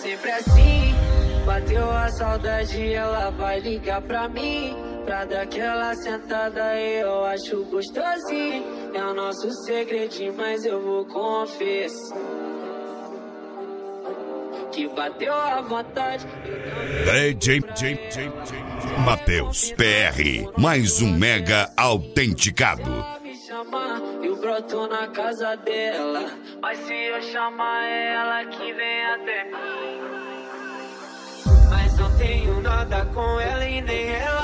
sempre assim. Bateu a saudade, ela vai ligar pra mim. Pra dar aquela sentada eu acho gostosinho. É o nosso segredinho, mas eu vou confessar. Que bateu a vontade. DJ, DJ, DJ, Matheus PR, mais um mega autenticado. Me chamar, eu broto na casa dela. Mas se eu chamar ela que vem até. Mas não tenho nada com ela e nem ela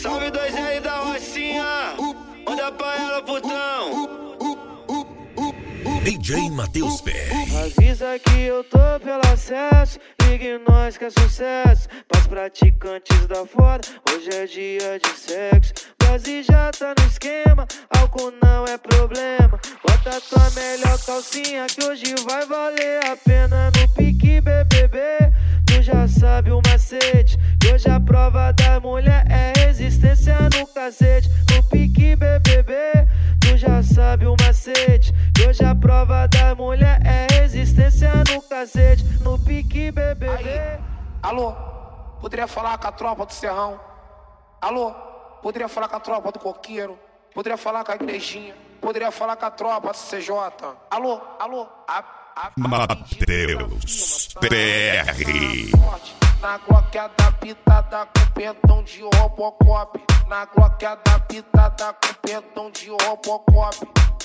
Salve 2R da Rocinha, manda pra ela, putão. DJ Matheus PR. Avisa que eu tô pelo acesso. Ligue nós que é sucesso. Pras praticantes da foda, hoje é dia de sexo. Brasil já tá no esquema, álcool não é problema. Bota tua melhor calcinha que hoje vai valer a pena no pique BBB. Tu já sabe o macete, que hoje a prova da mulher é cacete. No pique BBB, tu já sabe o macete, que hoje a prova da mulher é resistência no cacete. No pique BBB. Alô, poderia falar com a tropa do Serrão? Alô, poderia falar com a tropa do Coqueiro? Poderia falar com a igrejinha? Poderia falar com a tropa do CJ? Alô, alô, a, a, Matheus PR. Na gloqueada pitada com pentão de Robocop. Na gloqueada pitada com pentão de Robocop.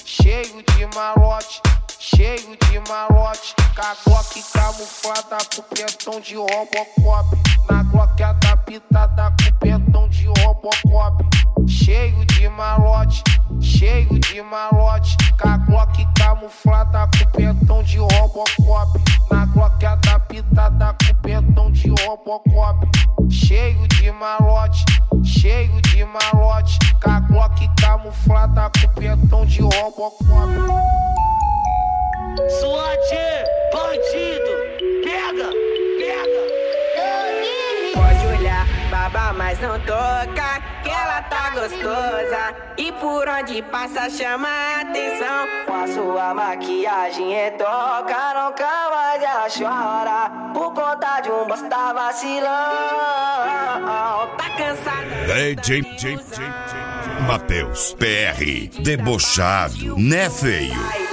Cheio de malote, cheio de malote. Com a glock camuflada com pentão de Robocop. Na gloqueada pitada com pentão de Robocop. Cheio de malote, cheio de malote. Com a glock camuflada com pentão de Robocop. Robocop. Cheio de malote, cheio de malote. Com a glock camuflada com pentão de Robocop. SWAT, bandido, pega, pega. Pode olhar, baba, mas não toca, que ela tá gostosa. E por onde passa chama a atenção. Com a sua maquiagem é toca, nunca mais chora. Por conta de um bosta vacilão. Tá cansada. DJ, DJ, Matheus PR. Debochado, né feio?